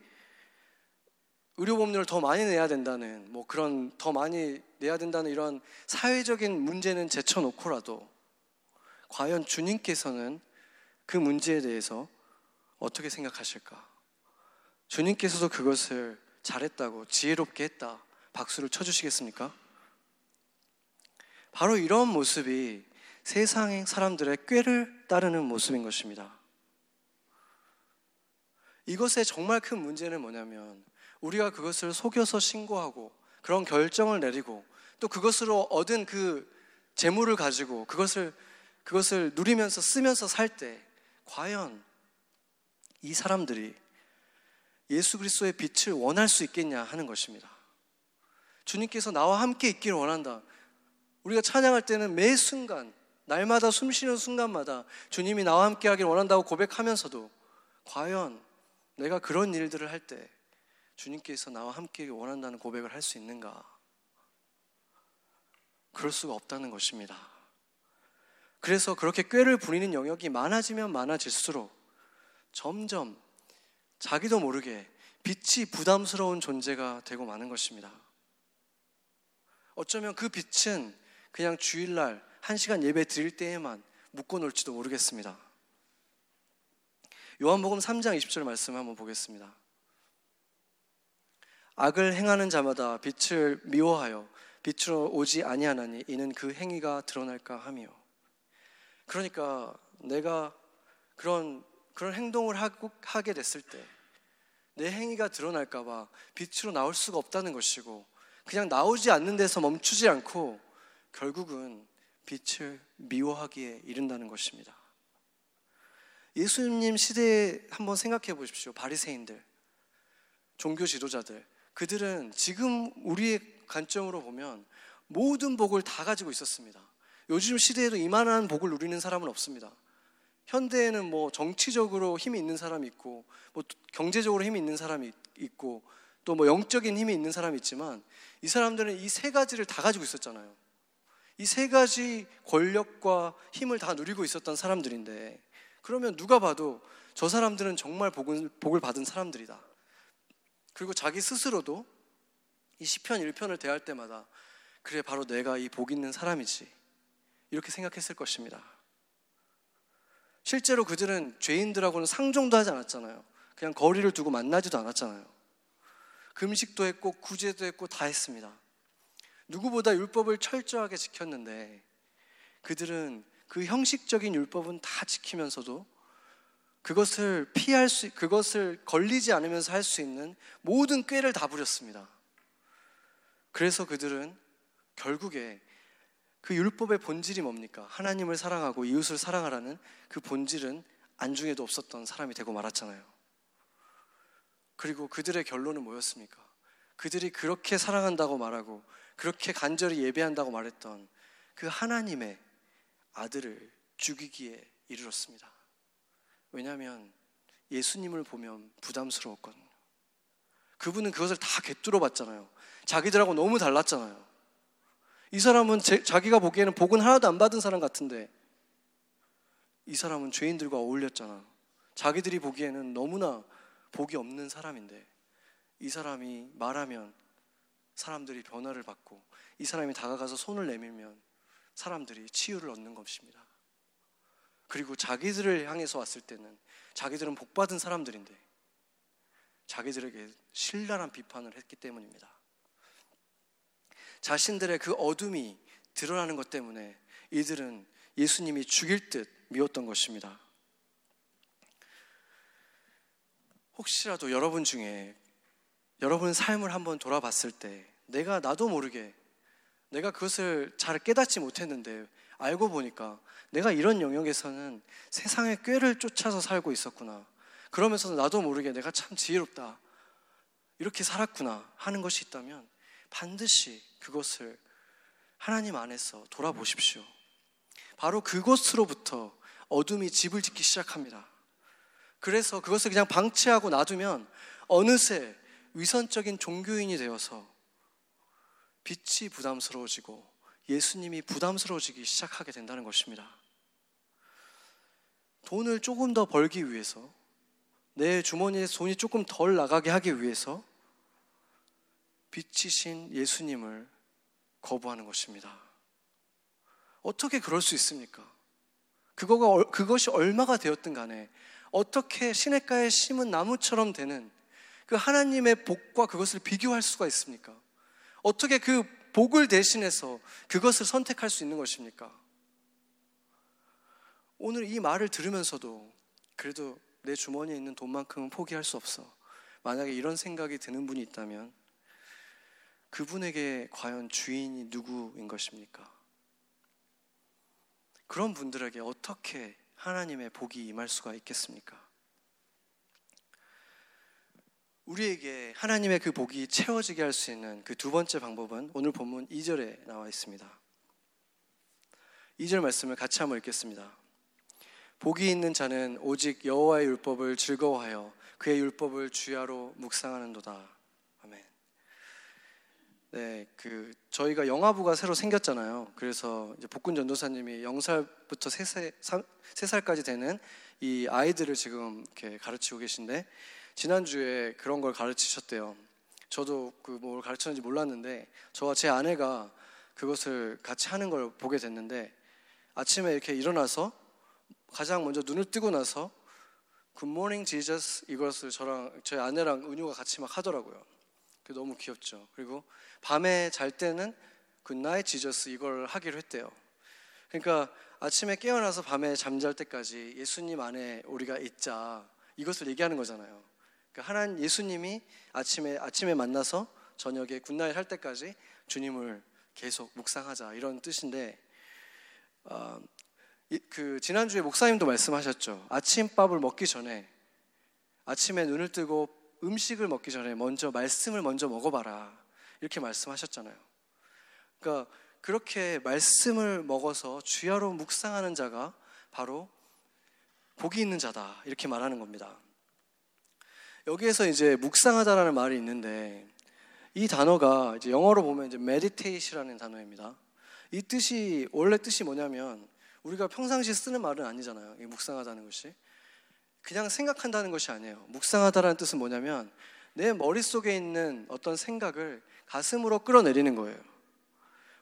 A: 의료보험료를 더 많이 내야 된다는 뭐 그런 더 많이 내야 된다는 이런 사회적인 문제는 제쳐놓고라도 과연 주님께서는 그 문제에 대해서 어떻게 생각하실까? 주님께서도 그것을 잘했다고 지혜롭게 했다. 박수를 쳐주시겠습니까? 바로 이런 모습이 세상 사람들의 꾀를 따르는 모습인 것입니다. 이것의 정말 큰 문제는 뭐냐면 우리가 그것을 속여서 신고하고 그런 결정을 내리고 또 그것으로 얻은 그 재물을 가지고 그것을 그것을 누리면서 쓰면서 살 때 과연 이 사람들이 예수 그리스도의 빛을 원할 수 있겠냐 하는 것입니다. 주님께서 나와 함께 있기를 원한다. 우리가 찬양할 때는 매 순간 날마다 숨 쉬는 순간마다 주님이 나와 함께 하길 원한다고 고백하면서도 과연 내가 그런 일들을 할 때 주님께서 나와 함께 원한다는 고백을 할 수 있는가? 그럴 수가 없다는 것입니다. 그래서 그렇게 꾀를 부리는 영역이 많아지면 많아질수록 점점 자기도 모르게 빛이 부담스러운 존재가 되고 마는 것입니다. 어쩌면 그 빛은 그냥 주일날 한 시간 예배 드릴 때에만 묶어 놓을지도 모르겠습니다. 요한복음 3장 20절 말씀 한번 보겠습니다. 악을 행하는 자마다 빛을 미워하여 빛으로 오지 아니하나니 이는 그 행위가 드러날까 하며 그러니까 내가 그런 그런 행동을 하고, 하게 됐을 때 내 행위가 드러날까 봐 빛으로 나올 수가 없다는 것이고 그냥 나오지 않는 데서 멈추지 않고 결국은 빛을 미워하기에 이른다는 것입니다. 예수님 시대에 한번 생각해 보십시오. 바리새인들, 종교 지도자들, 그들은 지금 우리의 관점으로 보면 모든 복을 다 가지고 있었습니다. 요즘 시대에도 이만한 복을 누리는 사람은 없습니다. 현대에는 뭐 정치적으로 힘이 있는 사람이 있고, 뭐 경제적으로 힘이 있는 사람이 있고, 또 뭐 영적인 힘이 있는 사람이 있지만, 이 사람들은 이 세 가지를 다 가지고 있었잖아요. 이 세 가지 권력과 힘을 다 누리고 있었던 사람들인데, 그러면 누가 봐도 저 사람들은 정말 복을, 복을 받은 사람들이다. 그리고 자기 스스로도 이 시편 1편을 대할 때마다 그래 바로 내가 이 복 있는 사람이지. 이렇게 생각했을 것입니다. 실제로 그들은 죄인들하고는 상종도 하지 않았잖아요. 그냥 거리를 두고 만나지도 않았잖아요. 금식도 했고 구제도 했고 다 했습니다. 누구보다 율법을 철저하게 지켰는데 그들은 그 형식적인 율법은 다 지키면서도 그것을 피할 수, 그것을 걸리지 않으면서 할 수 있는 모든 꾀를 다 부렸습니다. 그래서 그들은 결국에 그 율법의 본질이 뭡니까? 하나님을 사랑하고 이웃을 사랑하라는 그 본질은 안중에도 없었던 사람이 되고 말았잖아요. 그리고 그들의 결론은 뭐였습니까? 그들이 그렇게 사랑한다고 말하고 그렇게 간절히 예배한다고 말했던 그 하나님의 아들을 죽이기에 이르렀습니다. 왜냐하면 예수님을 보면 부담스러웠거든요. 그분은 그것을 다 개뚫어 봤잖아요. 자기들하고 너무 달랐잖아요. 이 사람은 제, 자기가 보기에는 복은 하나도 안 받은 사람 같은데 이 사람은 죄인들과 어울렸잖아. 자기들이 보기에는 너무나 복이 없는 사람인데 이 사람이 말하면 사람들이 변화를 받고 이 사람이 다가가서 손을 내밀면 사람들이 치유를 얻는 것입니다. 그리고 자기들을 향해서 왔을 때는 자기들은 복받은 사람들인데 자기들에게 신랄한 비판을 했기 때문입니다. 자신들의 그 어둠이 드러나는 것 때문에 이들은 예수님이 죽일 듯 미웠던 것입니다. 혹시라도 여러분 중에 여러분 삶을 한번 돌아봤을 때 내가 나도 모르게 내가 그것을 잘 깨닫지 못했는데 알고 보니까 내가 이런 영역에서는 세상의 꾀를 쫓아서 살고 있었구나. 그러면서 나도 모르게 내가 참 지혜롭다. 이렇게 살았구나 하는 것이 있다면 반드시 그것을 하나님 안에서 돌아보십시오. 바로 그곳으로부터 어둠이 집을 짓기 시작합니다. 그래서 그것을 그냥 방치하고 놔두면 어느새 위선적인 종교인이 되어서 빛이 부담스러워지고 예수님이 부담스러워지기 시작하게 된다는 것입니다. 돈을 조금 더 벌기 위해서 내 주머니에 돈이 조금 덜 나가게 하기 위해서 빛이신 예수님을 거부하는 것입니다. 어떻게 그럴 수 있습니까? 그거가 그것이 얼마가 되었든 간에 어떻게 시냇가에 심은 나무처럼 되는 그 하나님의 복과 그것을 비교할 수가 있습니까? 어떻게 그 복을 대신해서 그것을 선택할 수 있는 것입니까? 오늘 이 말을 들으면서도 그래도 내 주머니에 있는 돈만큼은 포기할 수 없어. 만약에 이런 생각이 드는 분이 있다면 그분에게 과연 주인이 누구인 것입니까? 그런 분들에게 어떻게 하나님의 복이 임할 수가 있겠습니까? 우리에게 하나님의 그 복이 채워지게 할 수 있는 그 두 번째 방법은 오늘 본문 2절에 나와 있습니다. 2절 말씀을 같이 한번 읽겠습니다. 복이 있는 자는 오직 여호와의 율법을 즐거워하여 그의 율법을 주야로 묵상하는도다. 네, 그 저희가 영화부가 새로 생겼잖아요. 그래서 이제 복군 전도사님이 0살부터 3살, 3살까지 되는 이 아이들을 지금 이렇게 가르치고 계신데 지난주에 그런 걸 가르치셨대요. 저도 그 뭘 가르쳤는지 몰랐는데 저와 제 아내가 그것을 같이 하는 걸 보게 됐는데 아침에 이렇게 일어나서 가장 먼저 눈을 뜨고 나서 morning Jesus 이것을 저랑 저희 아내랑 은유가 같이 막 하더라고요. 그 너무 귀엽죠. 그리고 밤에 잘 때는 night Jesus 이걸 하기로 했대요. 그러니까 아침에 깨어나서 밤에 잠잘 때까지 예수님 안에 우리가 있자 이것을 얘기하는 거잖아요. 그러니까 하나님 예수님이 아침에 아침에 만나서 저녁에 good night 할 때까지 주님을 계속 묵상하자 이런 뜻인데 어, 그 지난주에 목사님도 말씀하셨죠. 아침밥을 먹기 전에 아침에 눈을 뜨고 음식을 먹기 전에 먼저 말씀을 먼저 먹어봐라 이렇게 말씀하셨잖아요. 그러니까 그렇게 말씀을 먹어서 주야로 묵상하는 자가 바로 복이 있는 자다 이렇게 말하는 겁니다. 여기에서 이제 묵상하다라는 말이 있는데 이 단어가 이제 영어로 보면 이제 meditate이라는 단어입니다. 이 뜻이 원래 뜻이 뭐냐면 우리가 평상시 쓰는 말은 아니잖아요. 묵상하다는 것이 그냥 생각한다는 것이 아니에요. 묵상하다라는 뜻은 뭐냐면 내 머릿속에 있는 어떤 생각을 가슴으로 끌어내리는 거예요.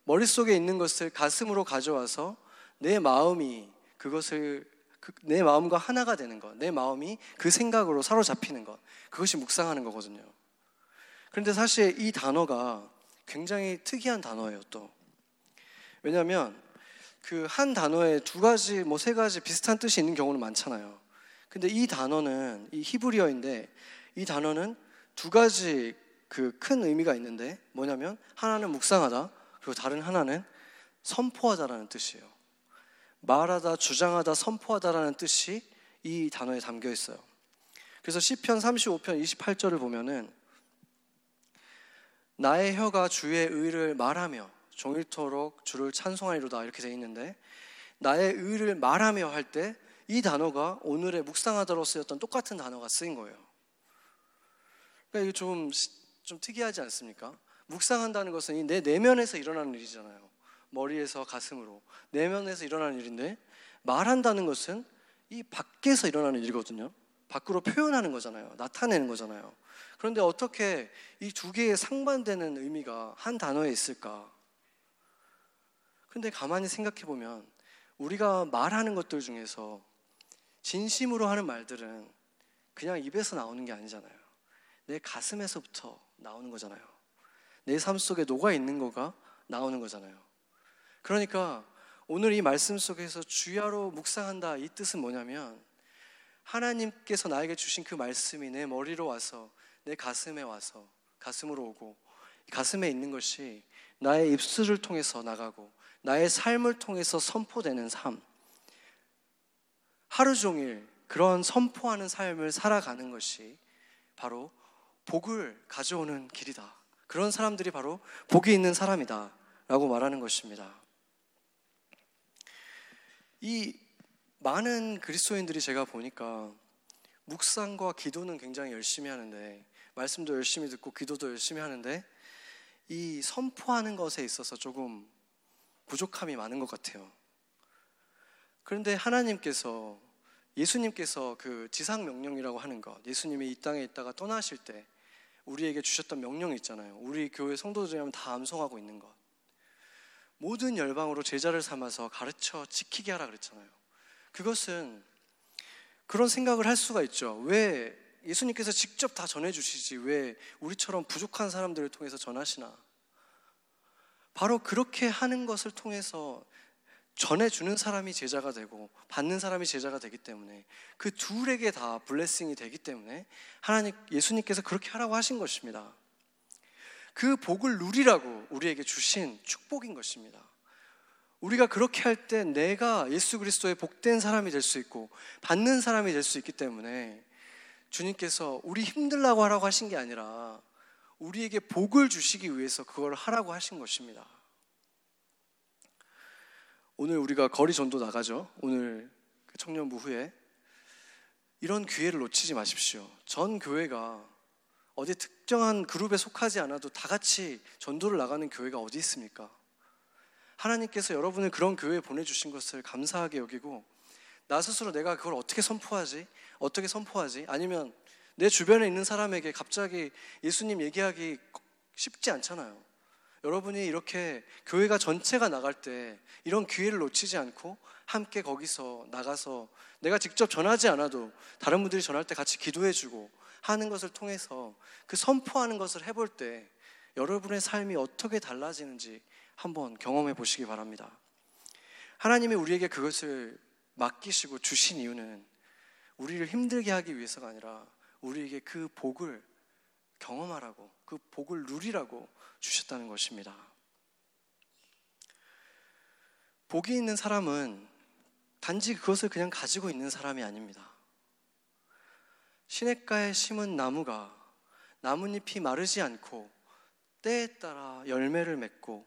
A: 머릿속에 있는 것을 가슴으로 가져와서 내 마음이 그것을 그, 내 마음과 하나가 되는 것, 내 마음이 그 생각으로 사로잡히는 것, 그것이 묵상하는 거거든요. 그런데 사실 이 단어가 굉장히 특이한 단어예요, 또. 왜냐하면 그 한 단어에 두 가지, 뭐 세 가지 비슷한 뜻이 있는 경우는 많잖아요. 근데 이 단어는 이 히브리어인데 이 단어는 두 가지 그 큰 의미가 있는데 뭐냐면 하나는 묵상하다 그리고 다른 하나는 선포하다라는 뜻이에요. 말하다, 주장하다, 선포하다라는 뜻이 이 단어에 담겨 있어요. 그래서 시편 35편 28절을 보면은 나의 혀가 주의 의를 말하며 종일토록 주를 찬송하리로다 이렇게 돼 있는데 나의 의를 말하며 할 때 이 단어가 오늘의 묵상하다로 쓰였던 똑같은 단어가 쓰인 거예요. 그러니까 이게 좀, 좀 특이하지 않습니까? 묵상한다는 것은 내 내면에서 일어나는 일이잖아요. 머리에서 가슴으로 내면에서 일어나는 일인데 말한다는 것은 이 밖에서 일어나는 일이거든요. 밖으로 표현하는 거잖아요. 나타내는 거잖아요. 그런데 어떻게 이 두 개의 상반되는 의미가 한 단어에 있을까? 근데 가만히 생각해 보면 우리가 말하는 것들 중에서 진심으로 하는 말들은 그냥 입에서 나오는 게 아니잖아요. 내 가슴에서부터 나오는 거잖아요. 내 삶 속에 녹아 있는 거가 나오는 거잖아요. 그러니까 오늘 이 말씀 속에서 주야로 묵상한다 이 뜻은 뭐냐면 하나님께서 나에게 주신 그 말씀이 내 머리로 와서 내 가슴에 와서 가슴으로 오고 가슴에 있는 것이 나의 입술을 통해서 나가고 나의 삶을 통해서 선포되는 삶. 하루 종일 그런 선포하는 삶을 살아가는 것이 바로 복을 가져오는 길이다. 그런 사람들이 바로 복이 있는 사람이다. 라고 말하는 것입니다. 이 많은 그리스도인들이 제가 보니까 묵상과 기도는 굉장히 열심히 하는데 말씀도 열심히 듣고 기도도 열심히 하는데 이 선포하는 것에 있어서 조금 부족함이 많은 것 같아요. 그런데 하나님께서 예수님께서 그 지상 명령이라고 하는 것, 예수님이 이 땅에 있다가 떠나실 때 우리에게 주셨던 명령이 있잖아요. 우리 교회 성도들이라면 다 암송하고 있는 것. 모든 열방으로 제자를 삼아서 가르쳐 지키게 하라 그랬잖아요. 그것은 그런 생각을 할 수가 있죠. 왜 예수님께서 직접 다 전해주시지 왜 우리처럼 부족한 사람들을 통해서 전하시나? 바로 그렇게 하는 것을 통해서 전해주는 사람이 제자가 되고 받는 사람이 제자가 되기 때문에 그 둘에게 다 블레싱이 되기 때문에 하나님 예수님께서 그렇게 하라고 하신 것입니다. 그 복을 누리라고 우리에게 주신 축복인 것입니다. 우리가 그렇게 할 때 내가 예수 그리스도의 복된 사람이 될 수 있고 받는 사람이 될 수 있기 때문에 주님께서 우리 힘들라고 하라고 하신 게 아니라 우리에게 복을 주시기 위해서 그걸 하라고 하신 것입니다. 오늘 우리가 거리 전도 나가죠. 오늘 그 청년부 후에 이런 기회를 놓치지 마십시오. 전 교회가 어디 특정한 그룹에 속하지 않아도 다 같이 전도를 나가는 교회가 어디 있습니까? 하나님께서 여러분을 그런 교회에 보내주신 것을 감사하게 여기고 나 스스로 내가 그걸 어떻게 선포하지? 어떻게 선포하지? 아니면 내 주변에 있는 사람에게 갑자기 예수님 얘기하기 쉽지 않잖아요. 여러분이 이렇게 교회가 전체가 나갈 때 이런 기회를 놓치지 않고 함께 거기서 나가서 내가 직접 전하지 않아도 다른 분들이 전할 때 같이 기도해주고 하는 것을 통해서 그 선포하는 것을 해볼 때 여러분의 삶이 어떻게 달라지는지 한번 경험해 보시기 바랍니다. 하나님이 우리에게 그것을 맡기시고 주신 이유는 우리를 힘들게 하기 위해서가 아니라 우리에게 그 복을 경험하라고 그 복을 누리라고 주셨다는 것입니다. 복이 있는 사람은 단지 그것을 그냥 가지고 있는 사람이 아닙니다. 시냇가에 심은 나무가 나뭇잎이 마르지 않고 때에 따라 열매를 맺고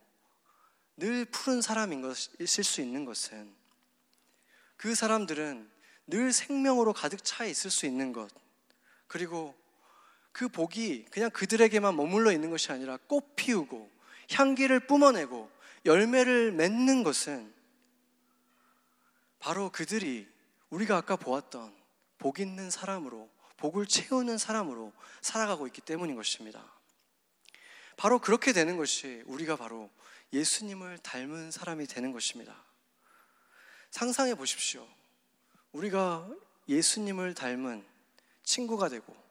A: 늘 푸른 사람인 것일 수 있는 것은 그 사람들은 늘 생명으로 가득 차 있을 수 있는 것 그리고 그 복이 그냥 그들에게만 머물러 있는 것이 아니라 꽃 피우고 향기를 뿜어내고 열매를 맺는 것은 바로 그들이 우리가 아까 보았던 복 있는 사람으로 복을 채우는 사람으로 살아가고 있기 때문인 것입니다. 바로 그렇게 되는 것이 우리가 바로 예수님을 닮은 사람이 되는 것입니다. 상상해 보십시오. 우리가 예수님을 닮은 친구가 되고,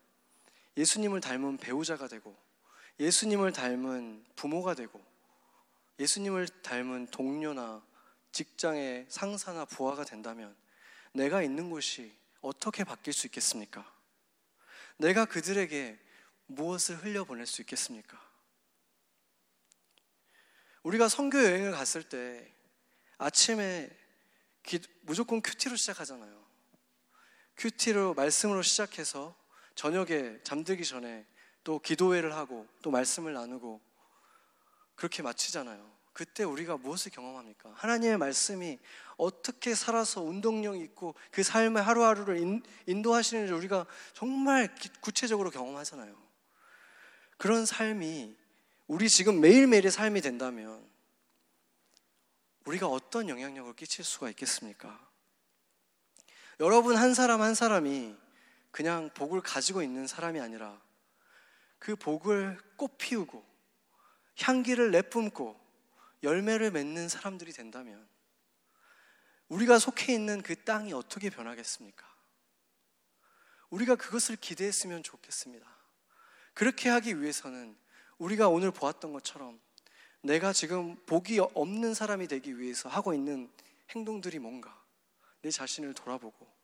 A: 예수님을 닮은 배우자가 되고, 예수님을 닮은 부모가 되고, 예수님을 닮은 동료나 직장의 상사나 부하가 된다면 내가 있는 곳이 어떻게 바뀔 수 있겠습니까? 내가 그들에게 무엇을 흘려보낼 수 있겠습니까? 우리가 선교 여행을 갔을 때 아침에 기, 무조건 큐티로 시작하잖아요. 큐티로 말씀으로 시작해서 저녁에 잠들기 전에 또 기도회를 하고 또 말씀을 나누고 그렇게 마치잖아요. 그때 우리가 무엇을 경험합니까? 하나님의 말씀이 어떻게 살아서 운동력 있고 그 삶의 하루하루를 인, 도하시는지 우리가 정말 구체적으로 경험하잖아요. 그런 삶이 우리 지금 매일매일의 삶이 된다면 우리가 어떤 영향력을 끼칠 수가 있겠습니까? 여러분 한 사람 한 사람이 그냥 복을 가지고 있는 사람이 아니라 그 복을 꽃 피우고 향기를 내뿜고 열매를 맺는 사람들이 된다면 우리가 속해 있는 그 땅이 어떻게 변하겠습니까? 우리가 그것을 기대했으면 좋겠습니다. 그렇게 하기 위해서는 우리가 오늘 보았던 것처럼 내가 지금 복이 없는 사람이 되기 위해서 하고 있는 행동들이 뭔가 내 자신을 돌아보고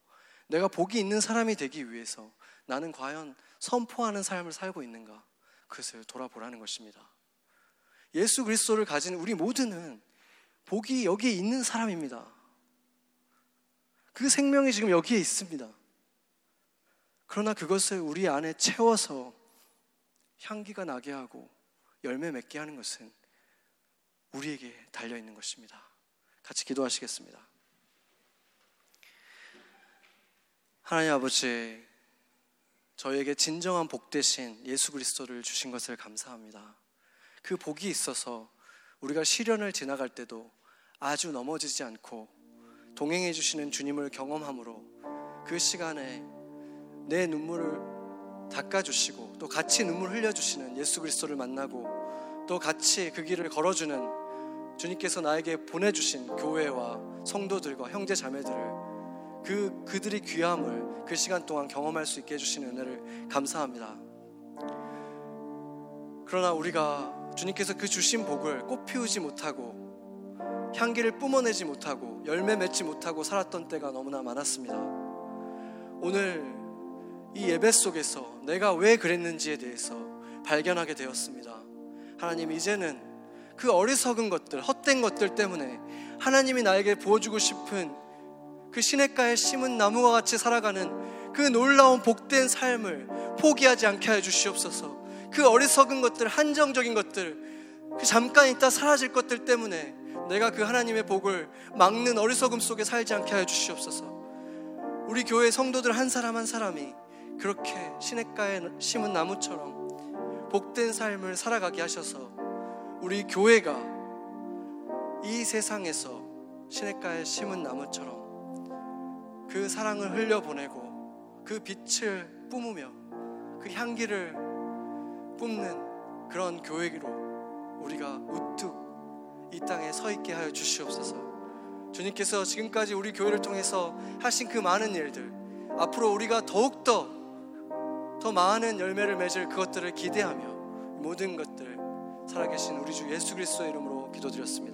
A: 내가 복이 있는 사람이 되기 위해서 나는 과연 선포하는 삶을 살고 있는가 그것을 돌아보라는 것입니다. 예수 그리스도를 가진 우리 모두는 복이 여기에 있는 사람입니다. 그 생명이 지금 여기에 있습니다. 그러나 그것을 우리 안에 채워서 향기가 나게 하고 열매 맺게 하는 것은 우리에게 달려 있는 것입니다. 같이 기도하시겠습니다. 하나님 아버지, 저에게 진정한 복 대신 예수 그리스도를 주신 것을 감사합니다. 그 복이 있어서 우리가 시련을 지나갈 때도 아주 넘어지지 않고 동행해 주시는 주님을 경험함으로 그 시간에 내 눈물을 닦아주시고 또 같이 눈물 흘려주시는 예수 그리스도를 만나고 또 같이 그 길을 걸어주는 주님께서 나에게 보내주신 교회와 성도들과 형제 자매들을 그 그들의 귀함을 그 시간 동안 경험할 수 있게 해주시는 은혜를 감사합니다. 그러나 우리가 주님께서 그 주신 복을 꽃 피우지 못하고 향기를 뿜어내지 못하고 열매 맺지 못하고 살았던 때가 너무나 많았습니다. 오늘 이 예배 속에서 내가 왜 그랬는지에 대해서 발견하게 되었습니다. 하나님 이제는 그 어리석은 것들, 헛된 것들 때문에 하나님이 나에게 보여주고 싶은 그 시냇가에 심은 나무와 같이 살아가는 그 놀라운 복된 삶을 포기하지 않게 해 주시옵소서. 그 어리석은 것들, 한정적인 것들, 그 잠깐 있다 사라질 것들 때문에 내가 그 하나님의 복을 막는 어리석음 속에 살지 않게 하여 주시옵소서. 우리 교회 성도들 한 사람 한 사람이 그렇게 시냇가에 심은 나무처럼 복된 삶을 살아가게 하셔서 우리 교회가 이 세상에서 시냇가에 심은 나무처럼 그 사랑을 흘려보내고 그 빛을 뿜으며 그 향기를 뿜는 그런 교회로 우리가 우뚝 이 땅에 서 있게 하여 주시옵소서. 주님께서 지금까지 우리 교회를 통해서 하신 그 많은 일들, 앞으로 우리가 더욱더 더 많은 열매를 맺을 그것들을 기대하며 모든 것들 살아계신 우리 주 예수 그리스도의 이름으로 기도드렸습니다.